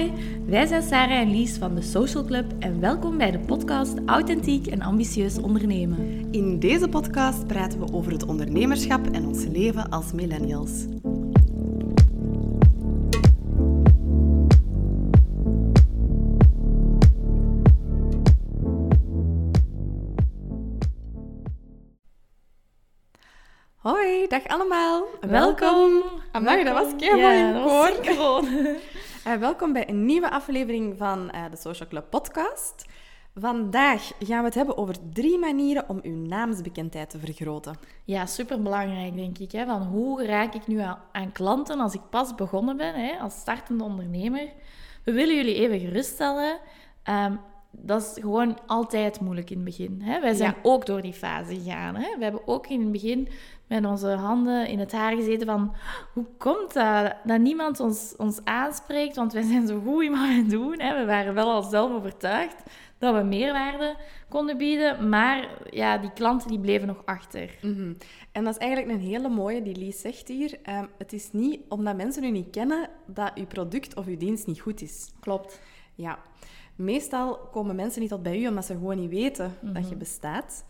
Hoi, wij zijn Sarah en Lies van de Social Club en welkom bij de podcast Authentiek en Ambitieus Ondernemen. In deze podcast praten we over het ondernemerschap en ons leven als millennials. Hoi, dag allemaal. Welkom. Amai, dat was kei Ja, mooi dat was. Eh, welkom bij een nieuwe aflevering van eh, de Social Club podcast. Vandaag gaan we het hebben over drie manieren om uw naamsbekendheid te vergroten. Ja, superbelangrijk denk ik. Hè? Van hoe raak ik nu aan, klanten als ik pas begonnen ben hè? als startende ondernemer? We willen jullie even geruststellen. Ehm, dat is gewoon altijd moeilijk in het begin. Hè? Wij zijn Ja. ook door die fase gegaan. Hè? We hebben ook in het begin met onze handen in het haar gezeten van... Hoe komt dat? Dat niemand ons, ons aanspreekt, want wij zijn zo goed in wat we doen. Hè? We waren wel al zelf overtuigd dat we meerwaarde konden bieden. Maar ja, die klanten die bleven nog achter. Mhm. En dat is eigenlijk een hele mooie die Lies zegt hier. Ehm, het is niet omdat mensen u niet kennen dat uw product of uw dienst niet goed is. Klopt. Ja, meestal komen mensen niet tot bij u omdat ze gewoon niet weten dat Mhm. je bestaat.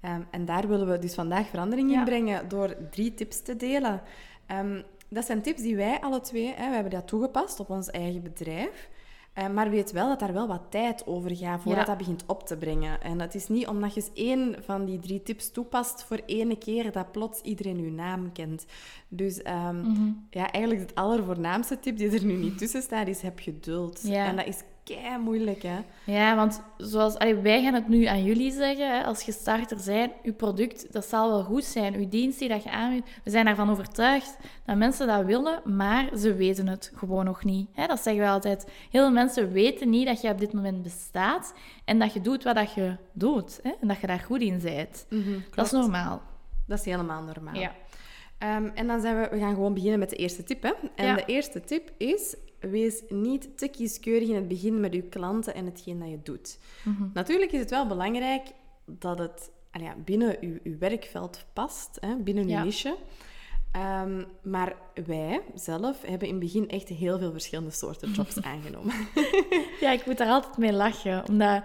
Ehm, en daar willen we dus vandaag verandering Ja. in brengen door drie tips te delen. Ehm, dat zijn tips die wij alle twee, hè, we hebben dat toegepast op ons eigen bedrijf. Eh, maar weet wel dat daar wel wat tijd over gaat voordat Ja. dat begint op te brengen. En het is niet omdat je eens één van die drie tips toepast voor ene keer dat plots iedereen uw naam kent. Dus ehm, Mhm. ja, eigenlijk het allervoornaamste tip die er nu niet tussen staat is heb geduld. Ja. En dat is kei moeilijk, hè? Ja, want zoals allee, wij gaan het nu aan jullie zeggen, hè, als je starter bent, uw product, dat zal wel goed zijn. Uw dienst die dat je aanbiedt, we zijn ervan overtuigd dat mensen dat willen, maar ze weten het gewoon nog niet. Hè, dat zeggen we altijd. Heel veel mensen weten niet dat je op dit moment bestaat en dat je doet wat dat je doet. Hè, en dat je daar goed in bent. Dat is normaal. Dat is helemaal normaal. Ja. Ehm, en dan zijn we, we gaan gewoon beginnen met de eerste tip. Hè? En Ja. de eerste tip is, wees niet te kieskeurig in het begin met je klanten en hetgeen dat je doet. Mhm. Natuurlijk is het wel belangrijk dat het ja, binnen uw, uw werkveld past, hè? binnen uw Ja. niche. Ehm, maar wij zelf hebben in het begin echt heel veel verschillende soorten jobs aangenomen. Ja, ik moet daar altijd mee lachen. Omdat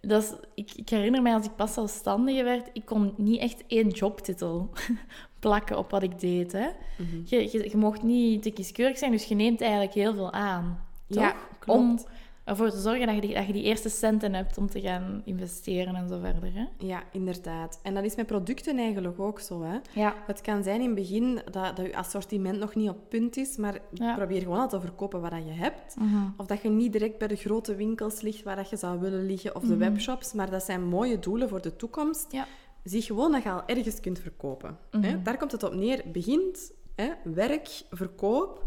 dat is, ik, ik herinner mij als ik pas zelfstandige werd, ik kon niet echt één jobtitel plakken op wat ik deed. Hè. Mhm. Je, je, je mocht niet te kieskeurig zijn, dus je neemt eigenlijk heel veel aan. Toch? Ja, klopt. Om ervoor te zorgen dat je, die, dat je die eerste centen hebt om te gaan investeren en zo verder. Hè. Ja, inderdaad. En dat is met producten eigenlijk ook zo. Hè? Ja. Het kan zijn in het begin dat, dat je assortiment nog niet op punt is, maar Ja. probeer gewoon al te verkopen wat je hebt. Mhm. Of dat je niet direct bij de grote winkels ligt waar dat je zou willen liggen, of de Mhm. webshops, maar dat zijn mooie doelen voor de toekomst. Ja. Zie gewoon dat je al ergens kunt verkopen. Mhm. Hè? Daar komt het op neer. Begint hè? werk, verkoop.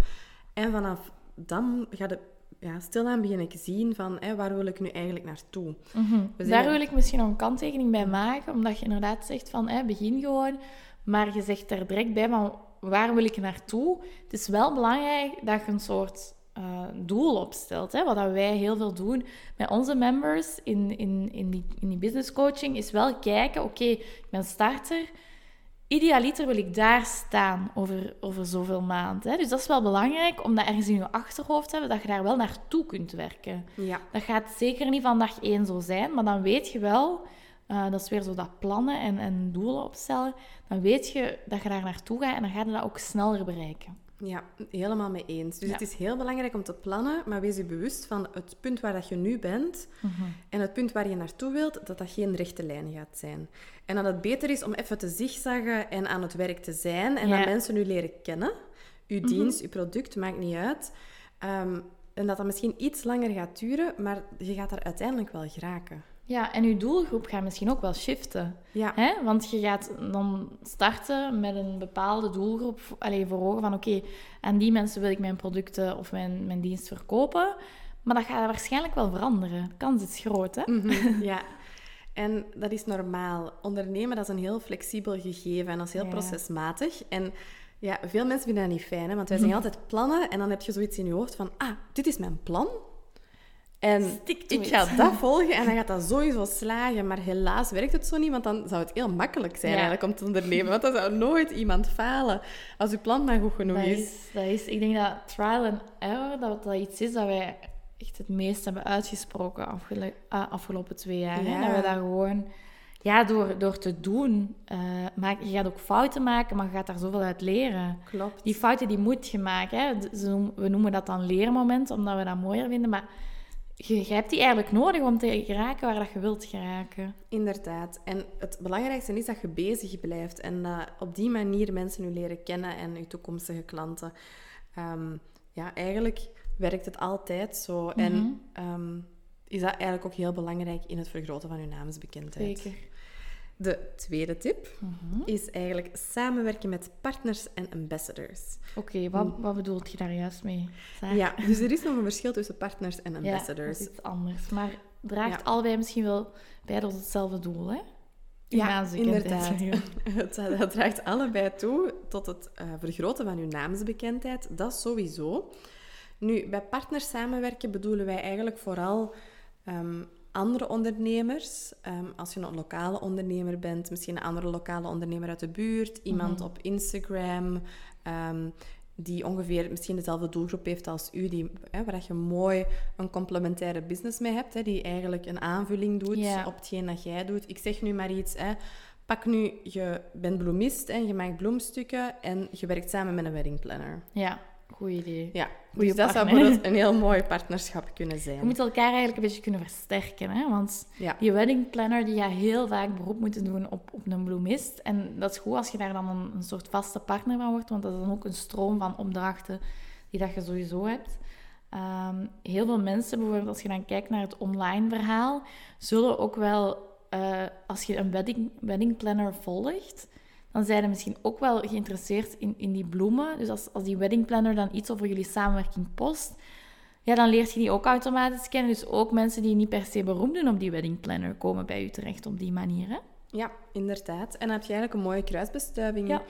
En vanaf dan ga je ja, stilaan beginnen zien van hè, waar wil ik nu eigenlijk naartoe. Mhm. Zijn- Daar wil ik misschien nog een kanttekening bij maken, omdat je inderdaad zegt van hè, begin gewoon, maar je zegt er direct bij van waar wil ik naartoe. Het is wel belangrijk dat je een soort eh, doel opstelt. Hè? Wat dat wij heel veel doen met onze members in, in, in, die, in die business coaching, is wel kijken, oké, ik ben starter, idealiter wil ik daar staan over, over zoveel maanden. Hè? Dus dat is wel belangrijk om dat ergens in je achterhoofd te hebben, dat je daar wel naartoe kunt werken. Ja. Dat gaat zeker niet van dag één zo zijn, maar dan weet je wel, eh, dat is weer zo dat plannen en, en doelen opstellen, dan weet je dat je daar naartoe gaat en dan ga je dat ook sneller bereiken. Ja, helemaal mee eens. Dus Ja. het is heel belangrijk om te plannen, maar wees je bewust van het punt waar dat je nu bent en het punt waar je naartoe wilt, dat dat geen rechte lijn gaat zijn. En dat het beter is om even te zigzaggen en aan het werk te zijn en Ja. dat mensen u leren kennen. Uw dienst, uw product, maakt niet uit. Ehm, en dat dat misschien iets langer gaat duren, maar je gaat daar uiteindelijk wel geraken. Ja, en je doelgroep gaat misschien ook wel shiften. Ja, Hè? Want je gaat dan starten met een bepaalde doelgroep alleen voor ogen van oké, aan die mensen wil ik mijn producten of mijn, mijn dienst verkopen. Maar dat gaat waarschijnlijk wel veranderen. De kans is groot, hè? Mhm, ja. En dat is normaal. Ondernemen dat is een heel flexibel gegeven en dat is heel Ja. procesmatig. En ja, veel mensen vinden dat niet fijn, hè? want wij zijn altijd plannen en dan heb je zoiets in je hoofd van, ah, dit is mijn plan. En ik it. ga dat volgen en dan gaat dat sowieso slagen. Maar helaas werkt het zo niet, want dan zou het heel makkelijk zijn Ja. eigenlijk om te ondernemen. Want dan zou nooit iemand falen als uw plan maar goed genoeg Dat is. is, dat is, ik denk dat trial and error, dat dat iets is dat wij echt het meest hebben uitgesproken afgele- ah, afgelopen twee jaar. Ja. Dat we dat gewoon, ja, door, door te doen, maak, je gaat ook fouten maken, maar je gaat daar zoveel uit leren. Klopt. Die fouten die moet je maken. Hè. We noemen dat dan leermomenten, omdat we dat mooier vinden. Maar je, je hebt die eigenlijk nodig om te geraken waar dat je wilt geraken. Inderdaad. En het belangrijkste is dat je bezig blijft en op die manier mensen u leren kennen en uw toekomstige klanten. Ehm, ja, eigenlijk werkt het altijd zo. Mhm. En ehm, is dat eigenlijk ook heel belangrijk in het vergroten van uw naamsbekendheid. Zeker. De tweede tip Mhm. is eigenlijk samenwerken met partners en ambassadors. Oké, wat, wat bedoelt je daar juist mee? Ja, dus er is nog een verschil tussen partners en Ja, ambassadors. dat is iets anders. Maar draagt Ja. allebei misschien wel bij tot hetzelfde doel, hè? Ja, naamsbekendheid. inderdaad. Het, dat draagt allebei toe tot het eh, vergroten van uw naamsbekendheid. Dat sowieso. Nu, bij partners samenwerken bedoelen wij eigenlijk vooral ehm, andere ondernemers. Ehm, als je een lokale ondernemer bent, misschien een andere lokale ondernemer uit de buurt, iemand Mhm. op Instagram. ehm, die ongeveer misschien dezelfde doelgroep heeft als u, die, hè, waar je mooi een complementaire business mee hebt, hè, die eigenlijk een aanvulling doet op hetgeen dat jij doet. Ik zeg nu maar iets, hè. pak nu, je bent bloemist en je maakt bloemstukken en je werkt samen met een weddingplanner. Ja, goed idee. Ja, Goeie dus dat zou bijvoorbeeld een heel mooi partnerschap kunnen zijn. Je moet elkaar eigenlijk een beetje kunnen versterken, hè? Want Ja, die wedding planner die gaat heel vaak beroep moeten doen op, op een bloemist. En dat is goed als je daar dan een, een soort vaste partner van wordt, want dat is dan ook een stroom van opdrachten die dat je sowieso hebt. Ehm, heel veel mensen, bijvoorbeeld als je dan kijkt naar het online verhaal, zullen ook wel, eh, als je een wedding, wedding planner volgt, dan zijn ze misschien ook wel geïnteresseerd in, in die bloemen. Dus als, als die wedding planner dan iets over jullie samenwerking post, ja, dan leert je die ook automatisch kennen. Dus ook mensen die niet per se beroemd doen op die wedding planner komen bij u terecht op die manier. Hè? ja, inderdaad. En dan heb je eigenlijk een mooie kruisbestuiving. Ja.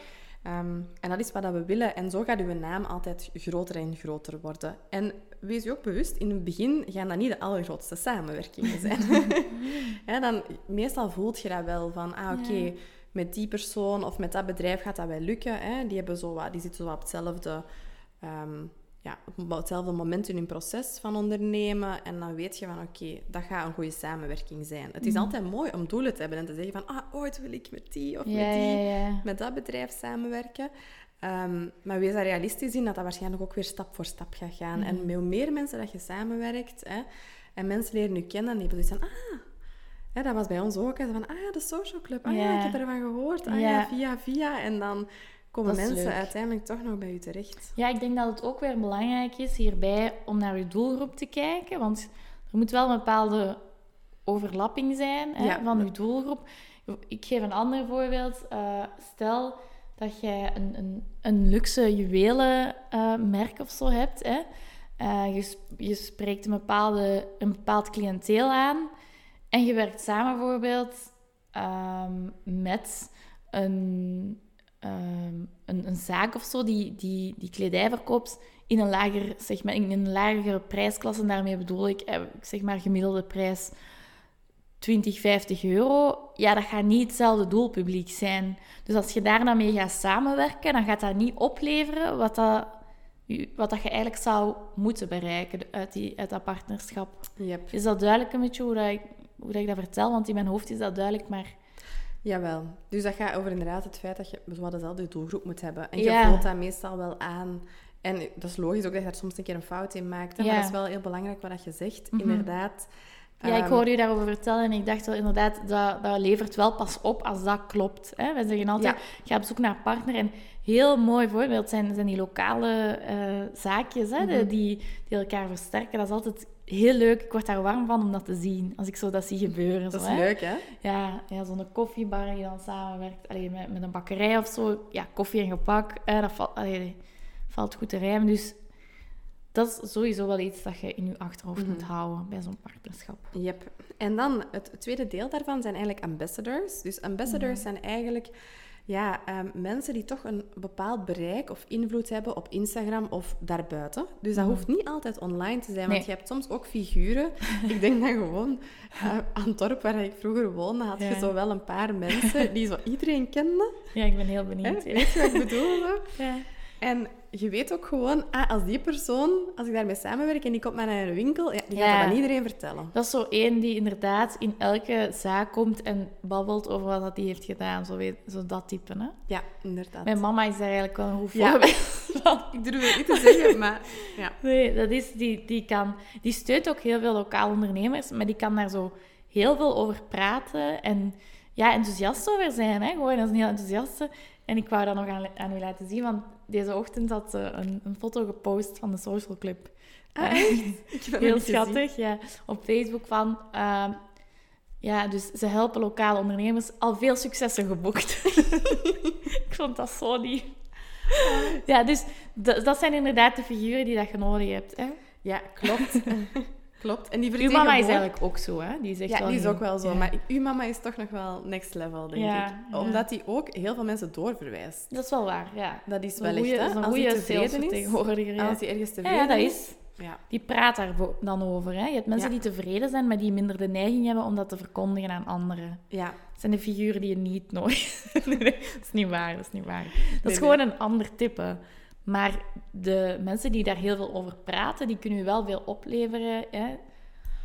Ehm, en dat is wat dat we willen. En zo gaat uw naam altijd groter en groter worden. En wees je ook bewust, in het begin gaan dat niet de allergrootste samenwerkingen zijn. Hè, dan, meestal voelt je dat wel van, ah oké, Ja. Met die persoon of met dat bedrijf gaat dat wel lukken. Hè? Die, hebben zo wat, die zitten zo op hetzelfde, ehm, ja, op hetzelfde moment in hun proces van ondernemen. En dan weet je van, oké, dat gaat een goede samenwerking zijn. Het is Mhm. altijd mooi om doelen te hebben en te zeggen van, ah, ooit wil ik met die of met die met dat bedrijf samenwerken. Ehm, maar wees daar realistisch in dat dat waarschijnlijk ook weer stap voor stap gaat gaan. En Mhm. met hoe meer mensen dat je samenwerkt hè, en mensen leren je kennen, die hebben zoiets van, ah, hè, dat was bij ons ook. Hè, van, ah ja, de social club, ah ja, Ja. ik heb ervan gehoord, ah ja, Ja. via, via. En dan komen mensen leuk. uiteindelijk toch nog bij u terecht. Ja, ik denk dat het ook weer belangrijk is hierbij om naar uw doelgroep te kijken. Want er moet wel een bepaalde overlapping zijn hè, Ja. van uw doelgroep. Ik geef een ander voorbeeld. Eh, stel dat jij een, een, een luxe juwelenmerk of zo hebt. Hè. Eh, je, je spreekt een, bepaalde, een bepaald cliënteel aan. En je werkt samen bijvoorbeeld ehm, met een, ehm, een, een zaak of zo die, die, die kledij verkoopt in een lager segment, in een lagere prijsklasse. En daarmee bedoel ik, eh, ik zeg maar gemiddelde prijs 20, 50 euro. Ja, dat gaat niet hetzelfde doelpubliek zijn. Dus als je daar dan mee gaat samenwerken, dan gaat dat niet opleveren wat dat, wat dat je eigenlijk zou moeten bereiken uit, die, uit dat partnerschap. Yep. Is dat duidelijk een beetje hoe, dat ik, hoe dat ik dat vertel? Want in mijn hoofd is dat duidelijk, maar... Jawel. Dus dat gaat over inderdaad het feit dat je dezelfde doelgroep moet hebben. En je Ja. voelt dat meestal wel aan. En dat is logisch ook dat je daar soms een keer een fout in maakt. Hè? Ja. Maar dat is wel heel belangrijk wat je zegt. Mhm. Inderdaad. Ja, ik Ehm, hoorde je daarover vertellen en ik dacht wel inderdaad, dat, dat levert wel pas op als dat klopt. Hè? Wij zeggen altijd, ga op zoek naar een partner. En heel mooi voorbeeld zijn, zijn die lokale eh, zaakjes hè, Mhm. die, die elkaar versterken. Dat is altijd heel leuk. Ik word daar warm van om dat te zien, als ik zo dat zie gebeuren. Dat zo, is hè. leuk, hè? Ja, ja zo'n koffiebar die dan samenwerkt allee, met, met een bakkerij of zo. Ja, koffie en gepak, eh, dat valt, allee, valt goed te rijmen. Dus dat is sowieso wel iets dat je in je achterhoofd Mhm. moet houden bij zo'n partnerschap. Yep. En dan het tweede deel daarvan zijn eigenlijk ambassadors. Dus ambassadors zijn eigenlijk ja, ehm, mensen die toch een bepaald bereik of invloed hebben op Instagram of daarbuiten. Dus dat Mhm. hoeft niet altijd online te zijn, Nee. want je hebt soms ook figuren. ik denk dan gewoon aan het dorp waar ik vroeger woonde, had je zo wel een paar mensen die zo iedereen kende. Ja, ik ben heel benieuwd. Weet je wat ik bedoel? Ja. En je weet ook gewoon, ah, als die persoon, als ik daarmee samenwerk en die komt maar naar een winkel, ja, die gaat Ja. dat aan iedereen vertellen. Dat is zo één die inderdaad in elke zaak komt en babbelt over wat dat die heeft gedaan. Zo, weet, zo dat type, hè? Ja, inderdaad. Mijn mama is daar eigenlijk wel een goed Ja. van. Ik durf het niet te zeggen, maar ja. Nee, dat is, die, die, kan, die steunt ook heel veel lokale ondernemers, maar die kan daar zo heel veel over praten en ja, enthousiast over zijn. Hè? Gewoon, dat is een heel enthousiaste. En ik wou dat nog aan, aan u laten zien, want deze ochtend had ze een, een foto gepost van de Social Club. Ah, Eh, Heel gezien. schattig, ja. Op Facebook van... ehm, ja, dus ze helpen lokale ondernemers. Al veel successen geboekt. ik vond dat zo lief. Ja, dus dat zijn inderdaad de figuren die dat je nodig hebt. Hè? Ja, klopt. klopt. En die Uw mama is eigenlijk ook zo, hè? Die, zegt Ja, wel die is ook wel zo. Ja. Maar uw mama is toch nog wel next level, denk Ja, ik. ja. Omdat die ook heel veel mensen doorverwijst. Dat is wel waar, ja. Dat is wel echt, hè. een Als die goede tevreden is, salesvertegenwoordiger. Ja. als die ergens Ja, tevreden ja, dat is... Ja. Die praat daar dan over. Hè? Je hebt mensen Ja. die tevreden zijn, maar die minder de neiging hebben om dat te verkondigen aan anderen. Ja. Het zijn de figuren die je niet nodig nee, dat is niet waar, dat is niet waar. Dat is Nee, gewoon een ander type. Maar de mensen die daar heel veel over praten, die kunnen je wel veel opleveren. Hè?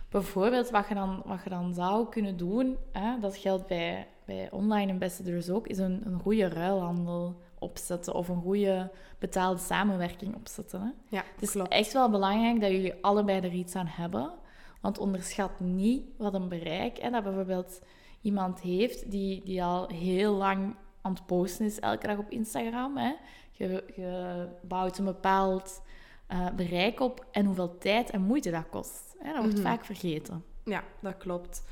Bijvoorbeeld wat je dan, wat je dan zou kunnen doen, hè? dat geldt bij, bij online ambassadors ook, is een, een goede ruilhandel opzetten of een goede betaalde samenwerking opzetten. Hè? Ja, Het is klopt. echt wel belangrijk dat jullie allebei er iets aan hebben. Want onderschat niet wat een bereik hè, dat bijvoorbeeld iemand heeft die, die al heel lang aan het posten is, elke dag op Instagram. Hè. Je, je bouwt een bepaald eh, bereik op en hoeveel tijd en moeite dat kost. Hè. Dat wordt Mhm. vaak vergeten. Ja, dat klopt.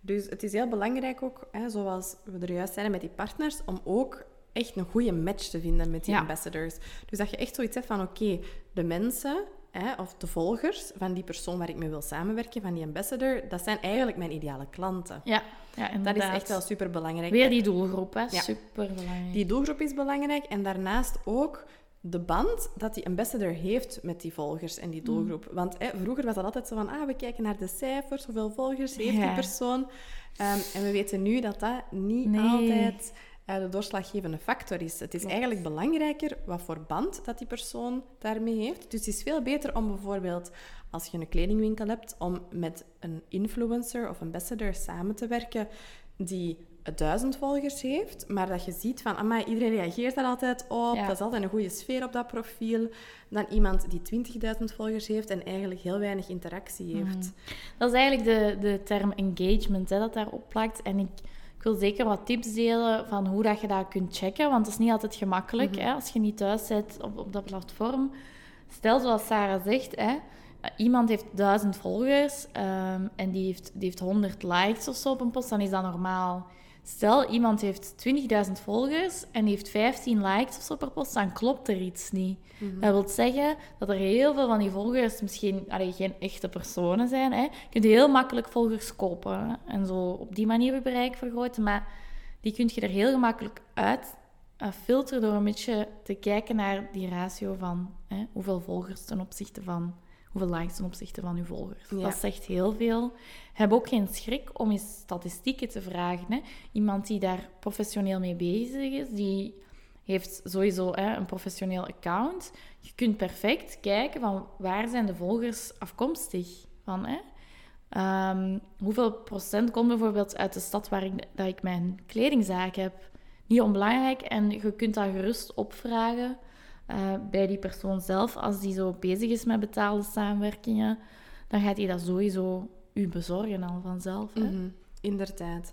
Dus het is heel belangrijk ook, hè, zoals we er juist zeiden met die partners, om ook echt een goede match te vinden met die Ja. ambassadors. Dus dat je echt zoiets hebt van, oké, de mensen hè, of de volgers van die persoon waar ik mee wil samenwerken, van die ambassador, dat zijn eigenlijk mijn ideale klanten. Ja, ja Dat is echt wel super belangrijk. Weer die doelgroep, hè. Ja. Super belangrijk. Die doelgroep is belangrijk en daarnaast ook de band dat die ambassador heeft met die volgers en die Mm. doelgroep. Want hè, vroeger was dat altijd zo van, ah, we kijken naar de cijfers, hoeveel volgers heeft die persoon. Ehm, en we weten nu dat dat niet Nee. altijd de doorslaggevende factor is. Het is Klopt. eigenlijk belangrijker wat voor band dat die persoon daarmee heeft. Dus het is veel beter om bijvoorbeeld, als je een kledingwinkel hebt, om met een influencer of ambassador samen te werken die duizend volgers heeft, maar dat je ziet van, amai, iedereen reageert daar altijd op, Ja. dat is altijd een goede sfeer op dat profiel, dan iemand die 20.000 volgers heeft en eigenlijk heel weinig interactie Mhm. heeft. Dat is eigenlijk de, de term engagement hè, dat daarop plakt. En ik wil zeker wat tips delen van hoe dat je dat kunt checken. Want het is niet altijd gemakkelijk Mhm. hè, als je niet thuis zit op, op dat platform. Stel, zoals Sarah zegt, hè, eh, iemand heeft duizend volgers ehm, en die heeft, die heeft 100 likes of zo op een post, dan is dat normaal. Stel, iemand heeft 20.000 volgers en heeft 15 likes of zo per post, dan klopt er iets niet. Dat wil zeggen dat er heel veel van die volgers misschien allee, geen echte personen zijn. Hè. Je kunt heel makkelijk volgers kopen hè, en zo op die manier je bereik vergroten, maar die kun je er heel gemakkelijk uit eh, filteren door een beetje te kijken naar die ratio van hè, hoeveel volgers ten opzichte van hoeveel likes ten opzichte van uw volgers. Ja. Dat zegt heel veel. Heb ook geen schrik om eens statistieken te vragen. Hè. Iemand die daar professioneel mee bezig is, die heeft sowieso hè, een professioneel account. Je kunt perfect kijken van waar zijn de volgers afkomstig van. Hè? Ehm, hoeveel procent komt bijvoorbeeld uit de stad waar ik, dat ik mijn kledingzaak heb? Niet onbelangrijk en je kunt dat gerust opvragen eh, bij die persoon zelf. Als die zo bezig is met betaalde samenwerkingen, dan gaat hij dat sowieso u bezorgen al vanzelf. Hè? Mhm, Inderdaad.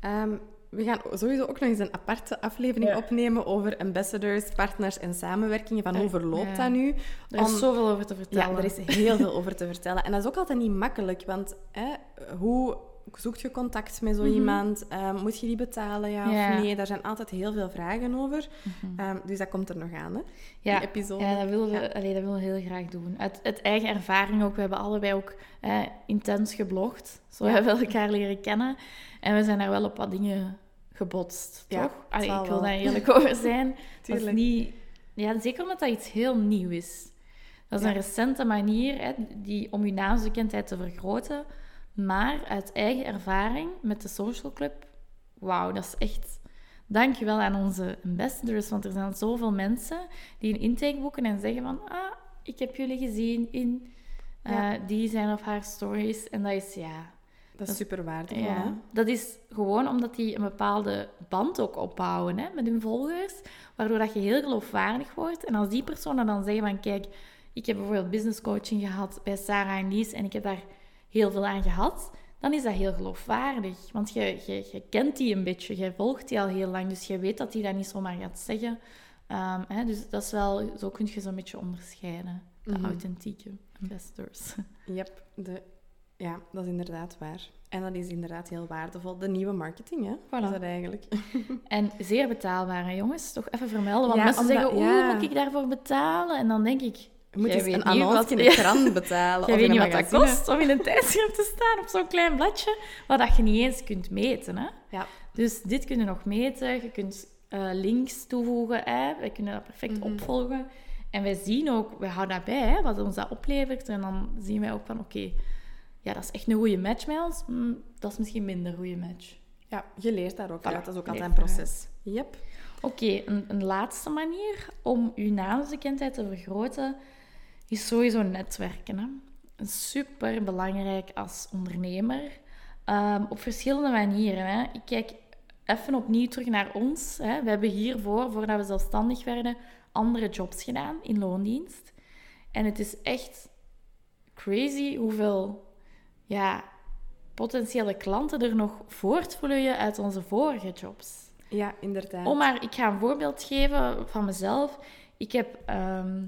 Ehm, we gaan sowieso ook nog eens een aparte aflevering Ja. opnemen over ambassadors, partners en samenwerkingen. Van hoe Eh, verloopt ja. dat nu? Er is Om- zoveel over te vertellen. Ja, er is heel veel over te vertellen. En dat is ook altijd niet makkelijk, want hè, hoe zoek je contact met zo Mhm. iemand? Ehm, moet je die betalen, ja, Ja. of nee? Daar zijn altijd heel veel vragen over. Mhm. Ehm, dus dat komt er nog aan, hè? Ja, Die episode. Ja, dat willen we, Ja. allee, dat willen we heel graag doen. Uit, uit eigen ervaring ook. We hebben allebei ook eh, intens geblogd. Zo Ja. hebben we elkaar leren kennen. En we zijn daar wel op wat dingen gebotst, Ja, toch? Allee, ik wil daar eerlijk over zijn. Dat is niet... Ja, zeker omdat dat iets heel nieuw is. Dat is een recente manier hè, die, om je naamsbekendheid te vergroten. Maar uit eigen ervaring met de social club... Wauw, dat is echt... Dankjewel aan onze ambassadors, want er zijn zoveel mensen die een intake boeken en zeggen van, ah, ik heb jullie gezien in uh, Ja. die zijn of haar stories. En dat is, ja, Dat is super waardevol. hè? ja, dat is gewoon omdat die een bepaalde band ook opbouwen hè, met hun volgers, waardoor dat je heel geloofwaardig wordt. En als die personen dan zeggen van, kijk, ik heb bijvoorbeeld business coaching gehad bij Sarah en Lies en ik heb daar heel veel aan gehad, dan is dat heel geloofwaardig. Want je, je, je kent die een beetje, je volgt die al heel lang, dus je weet dat die dat niet zomaar gaat zeggen. Ehm, hè, dus dat is wel, zo kun je zo'n beetje onderscheiden, de Mhm. authentieke ambassadors. Yep, de, ja, dat is inderdaad waar. En dat is inderdaad heel waardevol. De nieuwe marketing, hè? Voilà. Is dat eigenlijk. En zeer betaalbaar, hè, jongens. Toch even vermelden. Want Ja, mensen omdat- zeggen, oeh, ja. moet ik daarvoor betalen? En dan denk ik, Je moet Jij eens weet een wat- in de krant betalen. jij of weet niet wat dat kost om in een tijdschrift te staan op zo'n klein bladje, wat dat je niet eens kunt meten. Hè? Ja. Dus dit kun je nog meten. Je kunt eh, links toevoegen. Hè? Wij kunnen dat perfect Mhm. opvolgen. En wij zien ook, wij houden dat bij, hè, wat ons dat oplevert. En dan zien wij ook van, oké, ja, dat is echt een goede match met ons. Hm, dat is misschien minder goede match. Ja, je leert daar ook Voilà. Dat is ook je altijd een proces. Yep. Oké, een, een laatste manier om uw naamsbekendheid te vergroten is sowieso netwerken. Hè? Super belangrijk als ondernemer. Ehm, op verschillende manieren. Hè? Ik kijk even opnieuw terug naar ons. Hè? We hebben hiervoor, voordat we zelfstandig werden, andere jobs gedaan in loondienst. En het is echt crazy hoeveel ja, potentiële klanten er nog voortvloeien uit onze vorige jobs. Ja, inderdaad. Oh, maar ik ga een voorbeeld geven van mezelf. Ik heb ehm,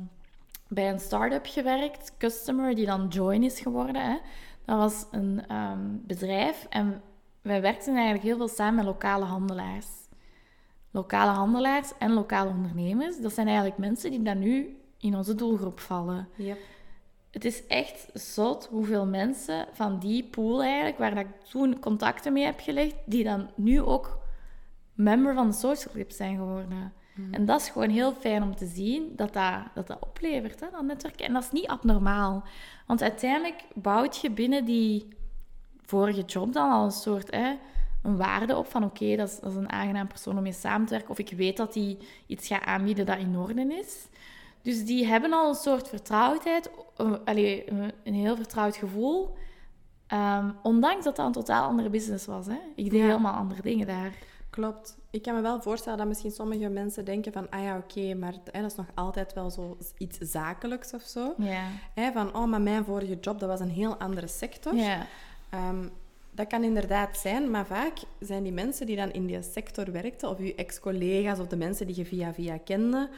bij een start-up gewerkt, Customer, die dan Join is geworden. Hè. Dat was een ehm, bedrijf en wij werkten eigenlijk heel veel samen met lokale handelaars. Lokale handelaars en lokale ondernemers. Dat zijn eigenlijk mensen die dan nu in onze doelgroep vallen. Yep. Het is echt zot hoeveel mensen van die pool eigenlijk, waar ik toen contacten mee heb gelegd, die dan nu ook member van de social club zijn geworden. En dat is gewoon heel fijn om te zien dat dat, dat, dat oplevert, hè, dat netwerk. En dat is niet abnormaal. Want uiteindelijk bouwt je binnen die vorige job dan al een soort hè, een waarde op van oké, dat, is, dat is een aangenaam persoon om mee samen te werken. Of ik weet dat die iets gaat aanbieden dat in orde is. Dus die hebben al een soort vertrouwdheid, uh, een heel vertrouwd gevoel. Ehm, ondanks dat dat een totaal andere business was. Hè? Ik deed Ja. helemaal andere dingen daar. Klopt. Ik kan me wel voorstellen dat misschien sommige mensen denken van, ah ja, oké, maar hè, dat is nog altijd wel zo iets zakelijks of zo. Ja. Hè, van, oh, maar mijn vorige job, dat was een heel andere sector. ja. Ehm, dat kan inderdaad zijn, maar vaak zijn die mensen die dan in die sector werkten, of uw ex-collega's of de mensen die je via via kende,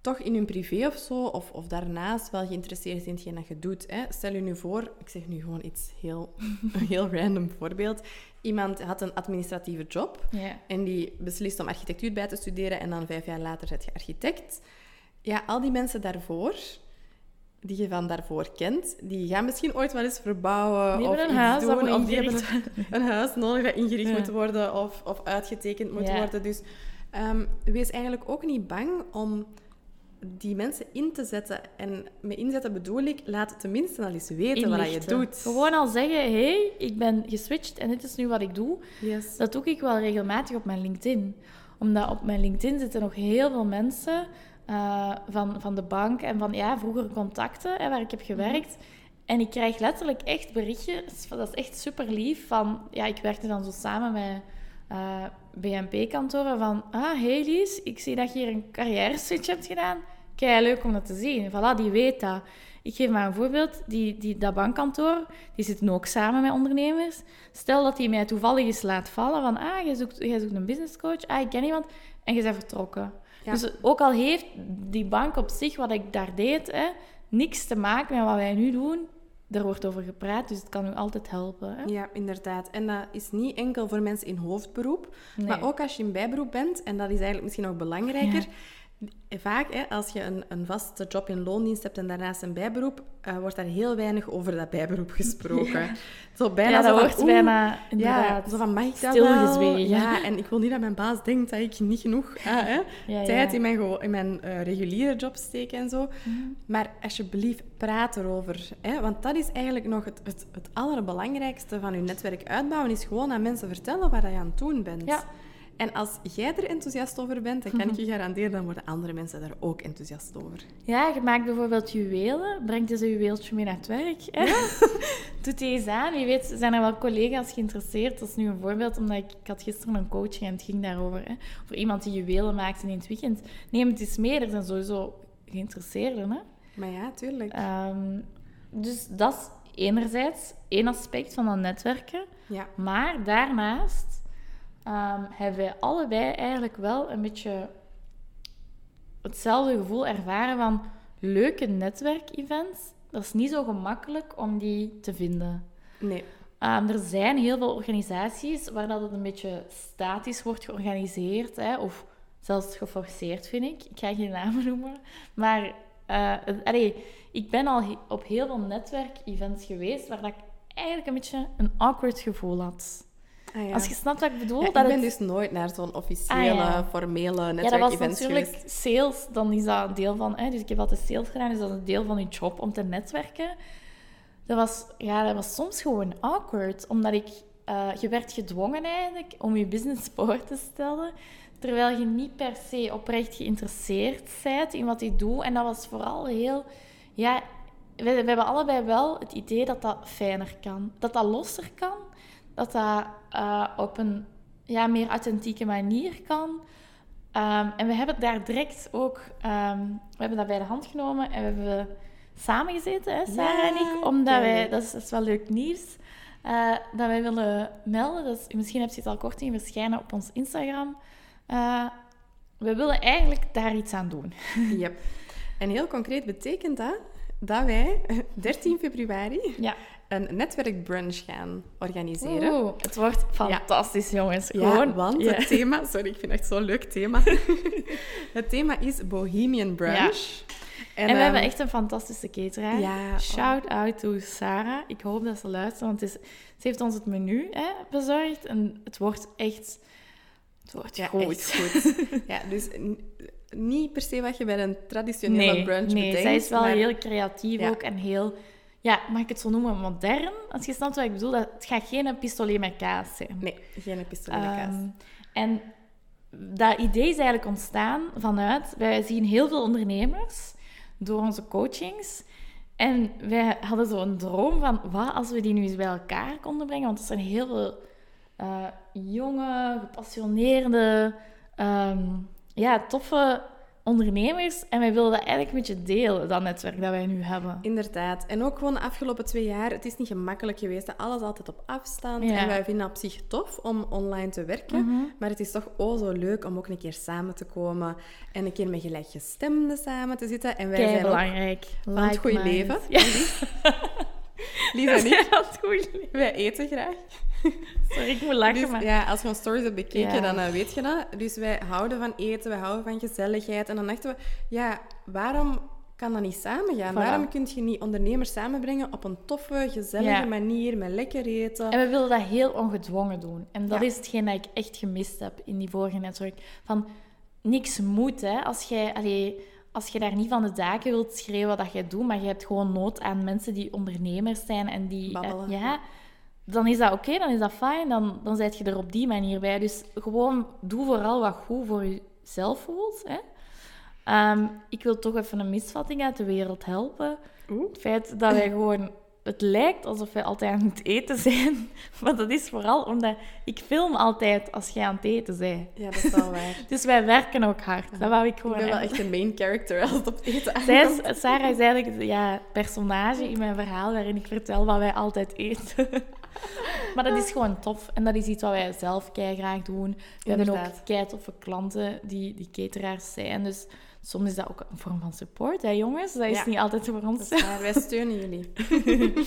toch in hun privé of zo, of, of daarnaast wel geïnteresseerd in hetgeen dat je doet. Hè. Stel je nu voor, ik zeg nu gewoon iets heel, een heel random voorbeeld. Iemand had een administratieve job Ja. en die beslist om architectuur bij te studeren en dan vijf jaar later zet je architect. Ja, al die mensen daarvoor, die je van daarvoor kent, die gaan misschien ooit wel eens verbouwen Die of een iets huis doen. of die hebben een huis nodig dat ingericht Ja. moet worden of, of uitgetekend moet Ja. worden. Dus ehm, wees eigenlijk ook niet bang om die mensen in te zetten. En met inzetten bedoel ik, laat tenminste al eens weten wat je Inlichten. doet. Gewoon al zeggen, hey, ik ben geswitcht en dit is nu wat ik doe. Yes. Dat doe ik wel regelmatig op mijn LinkedIn. Omdat op mijn LinkedIn zitten nog heel veel mensen eh, van, van de bank en van ja, vroegere contacten hè, waar ik heb gewerkt. En ik krijg letterlijk echt berichtjes, dat is echt super lief, van ja, ik werkte dan zo samen met eh, BNP-kantoren van ah, hey Lies, ik zie dat je hier een carrière-switch hebt gedaan. Kei leuk om dat te zien. Voilà, die weet dat. Ik geef maar een voorbeeld. Die, die, dat bankkantoor, die zitten ook samen met ondernemers. Stel dat die mij toevallig eens laat vallen van, ah, jij zoekt, jij zoekt een businesscoach, ah, ik ken iemand, en je bent vertrokken. Ja. Dus ook al heeft die bank op zich, wat ik daar deed, hè, niks te maken met wat wij nu doen, er wordt over gepraat, dus het kan u altijd helpen. Hè? Ja, inderdaad. En dat is niet enkel voor mensen in hoofdberoep, Nee. maar ook als je in bijberoep bent, en dat is eigenlijk misschien nog belangrijker. Vaak, hè, als je een, een vaste job in loondienst hebt en daarnaast een bijberoep, eh, wordt daar heel weinig over dat bijberoep gesproken. Zo bijna ja, zo dat van, wordt bijna Ja, zo van, mag ik dat wel? Ja, en ik wil niet dat mijn baas denkt dat ik niet genoeg ah, hè, Ja, tijd in mijn, in mijn eh, reguliere job steek en zo. Mhm. Maar alsjeblieft, praat erover. Hè? Want dat is eigenlijk nog het, het, het allerbelangrijkste van je netwerk uitbouwen, is gewoon aan mensen vertellen waar je aan het doen bent. En als jij er enthousiast over bent, dan kan ik je garanderen, dan worden andere mensen daar ook enthousiast over. Ja, je maakt bijvoorbeeld juwelen. Brengt eens een juweeltje mee naar het werk. Hè? Doet die eens aan. Wie weet zijn er wel collega's geïnteresseerd. Dat is nu een voorbeeld, omdat ik, ik had gisteren een coaching en het ging daarover. Hè? Voor iemand die juwelen maakt in het weekend. Neem het eens mee. Er zijn sowieso geïnteresseerden. Hè? Maar ja, tuurlijk. Ehm, dus dat is enerzijds één aspect van dat netwerken. Ja. Maar daarnaast ehm, hebben wij allebei eigenlijk wel een beetje hetzelfde gevoel ervaren van leuke netwerkevents. Dat is niet zo gemakkelijk om die te vinden. Nee. Ehm, er zijn heel veel organisaties waar dat het een beetje statisch wordt georganiseerd, hè, of zelfs geforceerd, vind ik. Ik ga geen namen noemen. Maar uh, allee, ik ben al he- op heel veel netwerkevents geweest waar dat ik eigenlijk een beetje een awkward gevoel had. Ah, ja. Als je snapt wat ik bedoel, Ja, ik dat ben het... dus nooit naar zo'n officiële, Ah, ja. formele Ja, dat was natuurlijk geweest. sales. Dan is dat een deel van... Hè, dus ik heb altijd sales gedaan, dus dat is een deel van je job om te netwerken. Dat was, ja, dat was soms gewoon awkward, omdat ik... eh, je werd gedwongen eigenlijk om je business voor te stellen, terwijl je niet per se oprecht geïnteresseerd bent in wat ik doe. En dat was vooral heel... Ja, we, we hebben allebei wel het idee dat dat fijner kan. Dat dat losser kan. Dat dat eh, op een ja, meer authentieke manier kan. Ehm, en we hebben daar direct ook... ehm, we hebben dat bij de hand genomen en we hebben samen gezeten, hè, Sarah Ja, en ik. Omdat wij... Dat is, dat is wel leuk nieuws. eh, dat wij willen melden. Dat is, misschien heb je het al kort zien verschijnen op ons Instagram. Eh, we willen eigenlijk daar iets aan doen. Yep. En heel concreet betekent dat dat wij 13 februari Ja. Een netwerkbrunch gaan organiseren. Oeh, het wordt fantastisch, jongens. Ja, Gewoon, want het thema... Sorry, ik vind het echt zo'n leuk thema. het thema is Bohemian Brunch. En, we ehm, hebben echt een fantastische cateraar. Ja, Shout out to Sarah. Ik hoop dat ze luistert, want is, ze heeft ons het menu hè, bezorgd. En het wordt echt... Het wordt Ja, goed. echt goed. ja, dus niet per se wat je bij een traditionele Nee, brunch nee bedenkt. zij is wel maar- heel creatief Ja. ook en heel... Ja, mag ik het zo noemen? Modern? Als je snapt wat ik bedoel. Dat, het gaat geen pistolet met kaas zijn. Nee, geen pistolet met kaas. Ehm, en dat idee is eigenlijk ontstaan vanuit... Wij zien heel veel ondernemers door onze coachings. En wij hadden zo'n droom van... Wat als we die nu eens bij elkaar konden brengen? Want er zijn heel veel eh, jonge, gepassioneerde... ehm, ja, toffe ondernemers. En wij willen dat eigenlijk een beetje delen, dat netwerk dat wij nu hebben. Inderdaad. En ook gewoon de afgelopen twee jaar, het is niet gemakkelijk geweest. hè. Alles altijd op afstand. Ja. En wij vinden op zich tof om online te werken. Mhm. Maar het is toch oh zo leuk om ook een keer samen te komen. En een keer met gelijkgestemden samen te zitten. En wij Kei zijn belangrijk. van het goede leven. Ja. Lies en ik, wij eten graag. Sorry, ik moet lachen, Dus maar... ja, als je ons stories hebt bekeken, Ja. dan eh, weet je dat. Dus wij houden van eten, wij houden van gezelligheid. En dan dachten we, ja, waarom kan dat niet samen gaan? Voilà. Waarom kun je niet ondernemers samenbrengen op een toffe, gezellige Ja. manier, met lekker eten? En we willen dat heel ongedwongen doen. En dat Ja. is hetgeen dat ik echt gemist heb in die vorige netwerk. Van, niks moet, hè. Als jij, allee, als je daar niet van de daken wilt schreeuwen wat dat jij doet, maar je hebt gewoon nood aan mensen die ondernemers zijn en die... eh, Babbelen. ja, dan is dat oké, dan is dat fijn. Dan, dan zet je er op die manier bij. Dus gewoon, doe vooral wat goed voor jezelf voelt, hè. Ehm, ik wil toch even een misvatting uit de wereld helpen. Oeh. Het feit dat wij gewoon... Het lijkt alsof wij altijd aan het eten zijn. Maar dat is vooral omdat... Ik film altijd als jij aan het eten bent. Ja, dat is wel waar. Dus wij werken ook hard. Dat wou ik Ik gewoon ben wel echt een main character als het op eten Zij aankomt. is, Sarah is eigenlijk het ja, personage in mijn verhaal waarin ik vertel wat wij altijd eten. maar dat is gewoon tof. En dat is iets wat wij zelf kei graag doen. We hebben Inderdaad. ook kei toffe klanten die, die cateraars zijn. Dus soms is dat ook een vorm van support, hè jongens? Dat is Ja. niet altijd voor ons. Wij steunen jullie.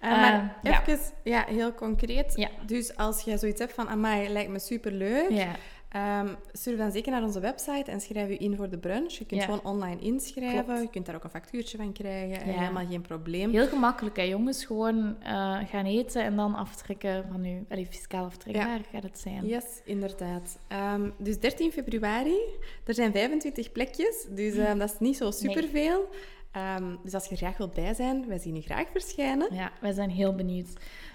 Eh, maar ja. even, ja, heel concreet. Ja. Dus als jij zoiets hebt van, amai, lijkt me superleuk, Ja. Ehm surf dan zeker naar onze website en schrijf je in voor de brunch. Je kunt Ja. gewoon online inschrijven. Klopt. Je kunt daar ook een factuurtje van krijgen. en Ja. Helemaal geen probleem. Heel gemakkelijk, hè, jongens. Gewoon eh, gaan eten en dan aftrekken van u. Allee, fiscaal aftrekbaar gaat het zijn. Yes, inderdaad. Ehm, dus 13 februari. Er zijn 25 plekjes, dus ehm, dat is niet zo superveel. Dus als je graag wilt bij zijn, wij zien je graag verschijnen. Ja, wij zijn heel benieuwd.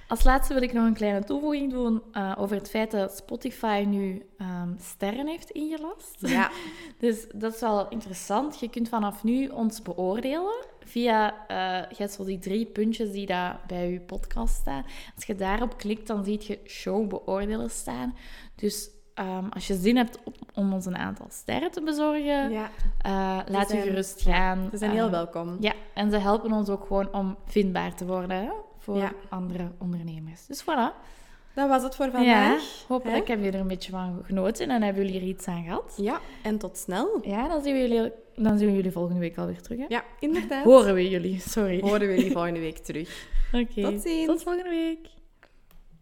Als laatste wil ik nog een kleine toevoeging doen uh, over het feit dat Spotify nu um, sterren heeft ingelast. Ja. dus dat is wel interessant. Je kunt vanaf nu ons beoordelen via uh, je zo die drie puntjes die daar bij je podcast staan. Als je daarop klikt, dan zie je show beoordelen staan. Dus um, als je zin hebt om ons een aantal sterren te bezorgen, ja. uh, laat je gerust gaan. Ze zijn heel welkom. Ja, en ze helpen ons ook gewoon om vindbaar te worden hè, voor Ja. andere ondernemers. Dus voilà. Dat was het voor Ja, vandaag. hopelijk hebben jullie er een beetje van genoten en hebben jullie er iets aan gehad. Ja, en tot snel. Ja, dan zien we jullie, dan zien we jullie volgende week alweer terug. Hè? Ja, inderdaad. Horen we jullie, sorry. Horen we jullie volgende week terug. Oké, Tot ziens. Tot volgende week.